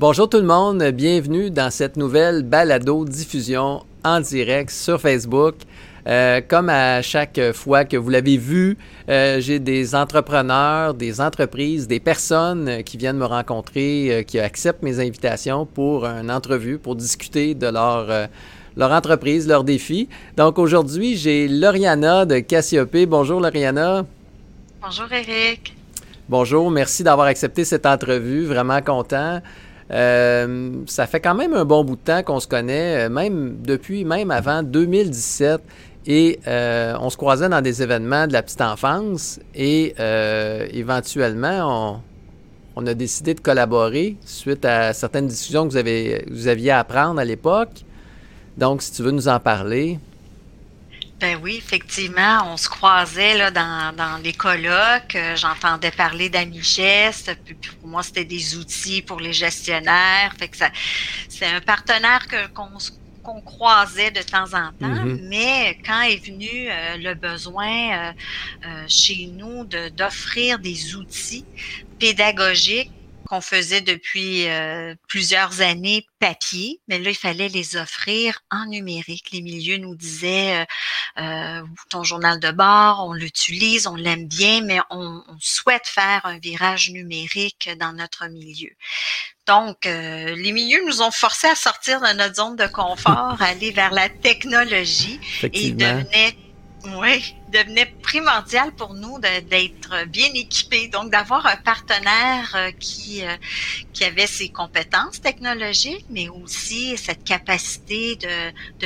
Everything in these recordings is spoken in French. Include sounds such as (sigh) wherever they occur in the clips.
Bonjour tout le monde, bienvenue dans cette nouvelle balado diffusion en direct sur Facebook. Euh, comme à chaque fois que vous l'avez vu, euh, j'ai des entrepreneurs, des entreprises, des personnes qui viennent me rencontrer, euh, qui acceptent mes invitations pour une entrevue, pour discuter de leur, leur entreprise, leurs défis. Donc aujourd'hui, j'ai Lauriana de Cassiope. Bonjour Lauriana. Bonjour Eric. Bonjour, merci d'avoir accepté cette entrevue, vraiment content. Euh, ça fait quand même un bon bout de temps qu'on se connaît, euh, même depuis, même avant 2017. Et euh, on se croisait dans des événements de la petite enfance et éventuellement, on, a décidé de collaborer suite à certaines discussions que vous, avez, vous aviez à prendre à l'époque. Donc, si tu veux nous en parler. Ben oui, effectivement, on se croisait là, dans, dans les colloques. Euh, j'entendais parler d'Amichest. Puis pour moi, c'était des outils pour les gestionnaires. Fait que ça, c'est un partenaire que qu'on qu'on croisait de temps en temps, mm-hmm. mais quand est venu euh, le besoin euh, chez nous de, d'offrir des outils pédagogiques qu'on faisait depuis euh, plusieurs années papier, mais là, il fallait les offrir en numérique. Les milieux nous disaient, euh, euh, ton journal de bord, on l'utilise, on l'aime bien, mais on, souhaite faire un virage numérique dans notre milieu. Donc, les milieux nous ont forcés à sortir de notre zone de confort, aller vers la technologie et devenaient oui, devenait primordial pour nous d'être bien équipés, donc d'avoir un partenaire euh, qui, euh, qui avait ses compétences technologiques, mais aussi cette capacité de,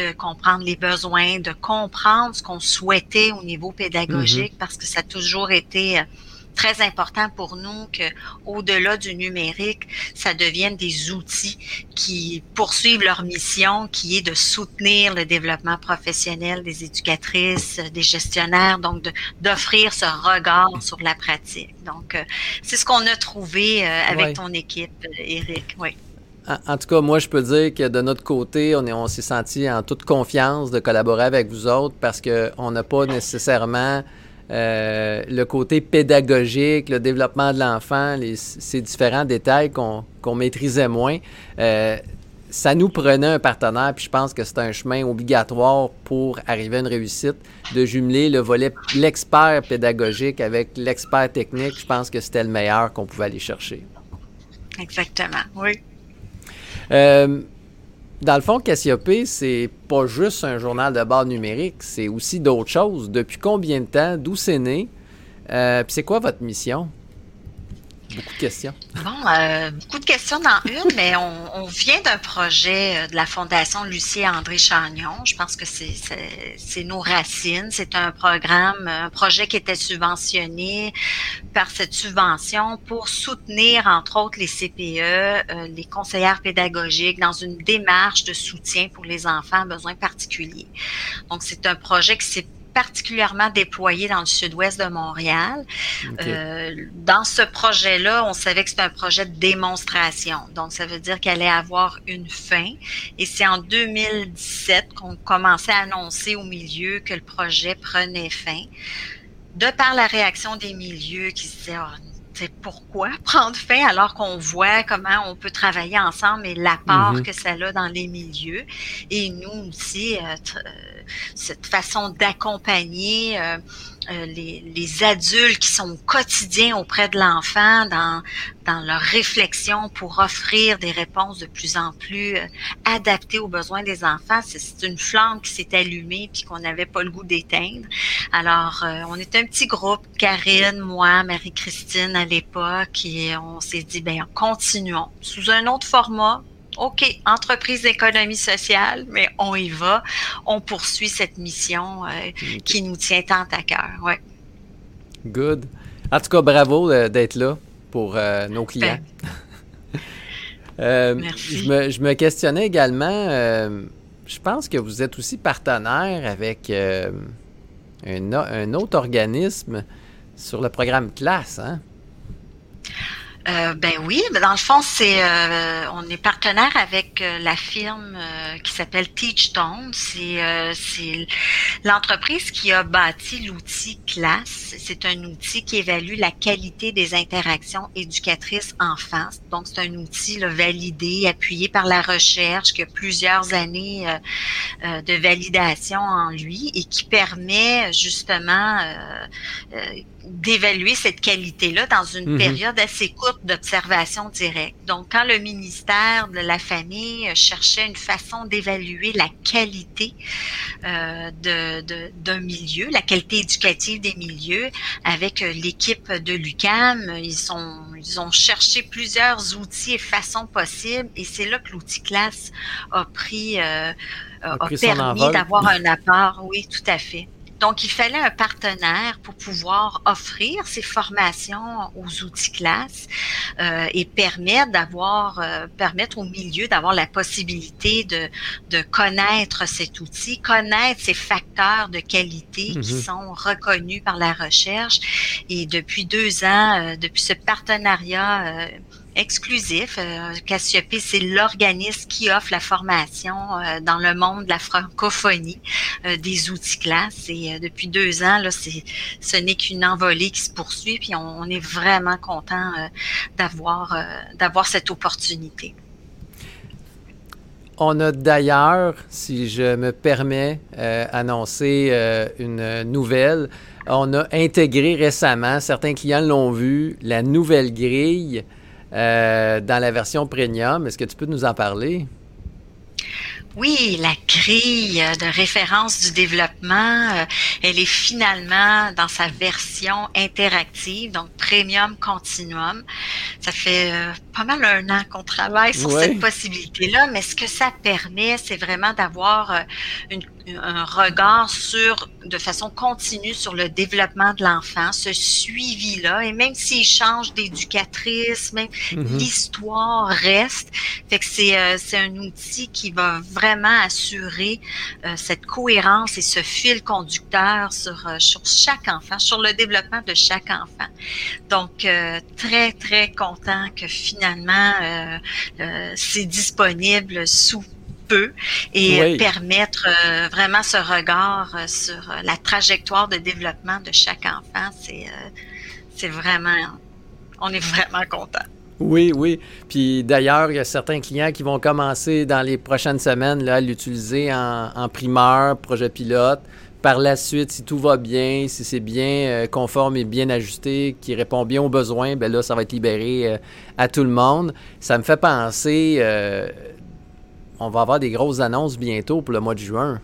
de comprendre les besoins, de comprendre ce qu'on souhaitait au niveau pédagogique, mm-hmm. parce que ça a toujours été euh, très important pour nous que, au-delà du numérique, ça devienne des outils qui poursuivent leur mission, qui est de soutenir le développement professionnel des éducatrices, des gestionnaires, donc d'offrir ce regard sur la pratique. Donc, euh, c'est ce qu'on a trouvé euh, avec ton équipe, Eric. Oui. En, tout cas, moi, je peux dire que de notre côté, on, on s'est senti en toute confiance de collaborer avec vous autres parce qu'on n'a pas nécessairement euh, le côté pédagogique, le développement de l'enfant, ces différents détails qu'on maîtrisait moins, euh, ça nous prenait un partenaire, puis je pense que c'est un chemin obligatoire pour arriver à une réussite, de jumeler le volet, l'expert pédagogique avec l'expert technique. Je pense que c'était le meilleur qu'on pouvait aller chercher. Exactement, oui. Euh, dans le fond, Cassiope, c'est pas juste un journal de bord numérique, c'est aussi d'autres choses. Depuis combien de temps? D'où c'est né? Euh, puis c'est quoi votre mission? Beaucoup de questions. Bon, euh, beaucoup de questions dans une, mais on, vient d'un projet euh, de la Fondation Lucie André Chagnon. Je pense que c'est nos racines. C'est un programme, un projet qui était subventionné par cette subvention pour soutenir, entre autres, les CPE, euh, les conseillères pédagogiques dans une démarche de soutien pour les enfants à besoins particuliers. Donc, c'est un projet qui s'est particulièrement déployé dans le sud-ouest de Montréal. Euh, dans ce projet-là, on savait que c'était un projet de démonstration. Donc, ça veut dire qu'elle allait avoir une fin. Et c'est en 2017 qu'on commençait à annoncer au milieu que le projet prenait fin. De par la réaction des milieux qui se disaient, oh, pourquoi (laughs) prendre fin alors qu'on voit comment on peut travailler ensemble et l'apport mm-hmm. que ça a dans les milieux. Et nous aussi, euh, cette façon d'accompagner euh, euh, les, adultes qui sont au quotidien auprès de l'enfant dans, dans leur réflexion pour offrir des réponses de plus en plus euh, adaptées aux besoins des enfants. C'est une flamme qui s'est allumée puis qu'on n'avait pas le goût d'éteindre. Alors, on est un petit groupe, Karine, moi, Marie-Christine à l'époque, et on s'est dit, ben continuons sous un autre format, OK, entreprise d'économie sociale, mais on y va. On poursuit cette mission euh, qui nous tient tant à cœur. Ouais. Good. En tout cas, bravo euh, d'être là pour euh, nos clients. Ben, (laughs) merci. Je me, questionnais également, je pense que vous êtes aussi partenaire avec un, un, autre organisme sur le programme classe, hein? Euh, ben oui, dans le fond, c'est euh, on est partenaire avec euh, la firme qui s'appelle TeachTone. C'est c'est l'entreprise qui a bâti l'outil Classe. C'est un outil qui évalue la qualité des interactions éducatrices enfants. Donc c'est un outil validé, appuyé par la recherche, qui a plusieurs années de validation en lui et qui permet justement d'évaluer cette qualité-là dans une mhm. période assez courte d'observation directe. Donc, quand le ministère de la Famille cherchait une façon d'évaluer la qualité euh, d'un milieu, la qualité éducative des milieux, avec l'équipe de l'UCAM, ils ont, ils ont cherché plusieurs outils et façons possibles, et c'est là que l'outil classe a pris, euh, a, a permis d'avoir un apport. Oui, tout à fait. Donc, il fallait un partenaire pour pouvoir offrir ces formations aux outils classes euh, et permettre d'avoir, euh, permettre au milieu d'avoir la possibilité de, de connaître cet outil, connaître ces facteurs de qualité qui mm-hmm. sont reconnus par la recherche. Et depuis deux ans, euh, depuis ce partenariat exclusif. Euh, Cassiope, c'est l'organisme qui offre la formation euh, dans le monde de la francophonie euh, des outils classes. Et depuis deux ans, là, ce n'est qu'une envolée qui se poursuit. Puis on, est vraiment content d'avoir, d'avoir cette opportunité. On a d'ailleurs, si je me permets, annoncer une nouvelle. On a intégré récemment, certains clients l'ont vu, la nouvelle grille euh, dans la version premium. Est-ce que tu peux nous en parler? Oui, la grille de référence du développement, euh, elle est finalement dans sa version interactive, donc Premium Continuum. Ça fait euh, pas mal un an qu'on travaille sur cette possibilité-là, mais ce que ça permet, c'est vraiment d'avoir une un regard sur, de façon continue sur le développement de l'enfant, ce suivi-là, et même s'il change d'éducatrice, même mhm. l'histoire reste. Fait que c'est, euh, c'est un outil qui va vraiment assurer euh, cette cohérence et ce fil conducteur sur, euh, sur chaque enfant, sur le développement de chaque enfant. Donc, très, très content que finalement, c'est disponible sous et permettre euh, vraiment ce regard euh, sur euh, la trajectoire de développement de chaque enfant, c'est c'est vraiment, on est vraiment content. Oui, oui. Puis d'ailleurs, il y a certains clients qui vont commencer dans les prochaines semaines là, à l'utiliser en, primeur, projet pilote. Par la suite, si tout va bien, si c'est bien conforme et bien ajusté, qui répond bien aux besoins, ben là, ça va être libéré à tout le monde. Ça me fait penser, on va avoir des grosses annonces bientôt pour le mois de juin.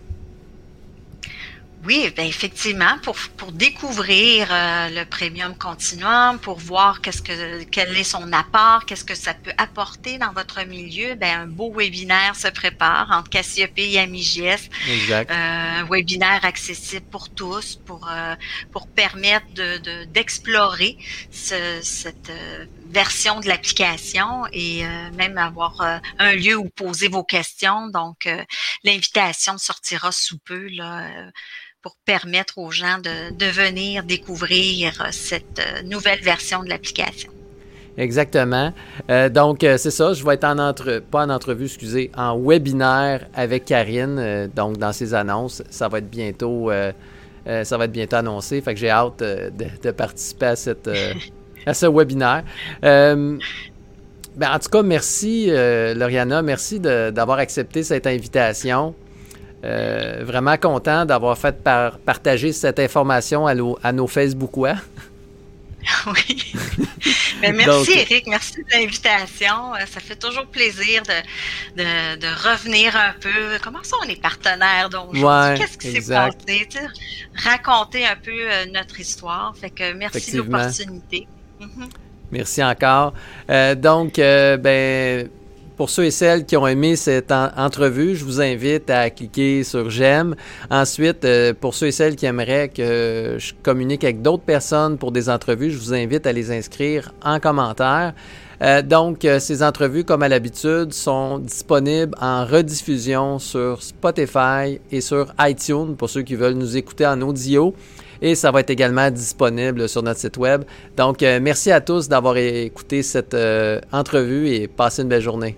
Oui, ben effectivement, pour, pour découvrir euh, le premium continuum, pour voir qu'est-ce que quel est son apport, qu'est-ce que ça peut apporter dans votre milieu, ben un beau webinaire se prépare entre Cassiope et AmiGS. Exact. Euh, un webinaire accessible pour tous, pour euh, pour permettre de d'explorer ce, cette version de l'application et même avoir un lieu où poser vos questions. Donc, l'invitation sortira sous peu là pour permettre aux gens de, venir découvrir cette euh, nouvelle version de l'application. Exactement. Euh, donc, euh, c'est ça. Je vais être en entre, pas en entrevue, excusez, en webinaire avec Karine. donc, dans ses annonces, ça va être bientôt, ça va être bientôt annoncé. Fait que j'ai hâte de, participer à cette, (laughs) à ce webinaire. ben, en tout cas, merci, Lauriana. Merci d'avoir accepté cette invitation. Euh, vraiment content d'avoir fait partager cette information à, à nos Facebookois. (laughs) Oui. Mais merci, Eric. Merci de l'invitation. Euh, ça fait toujours plaisir de, de, revenir un peu. Comment ça, on est partenaires d'aujourd'hui? Qu'est-ce qui s'est passé? raconter un peu euh, notre histoire. Fait que merci de l'opportunité. Mhm. Merci encore. donc, ben, pour ceux et celles qui ont aimé cette entrevue, je vous invite à cliquer sur j'aime. Ensuite, euh, pour ceux et celles qui aimeraient que je communique avec d'autres personnes pour des entrevues, je vous invite à les inscrire en commentaire. Euh, donc, euh, ces entrevues, comme à l'habitude, sont disponibles en rediffusion sur Spotify et sur iTunes pour ceux qui veulent nous écouter en audio. Et ça va être également disponible sur notre site web. Donc, merci à tous d'avoir écouté cette entrevue et passez une belle journée.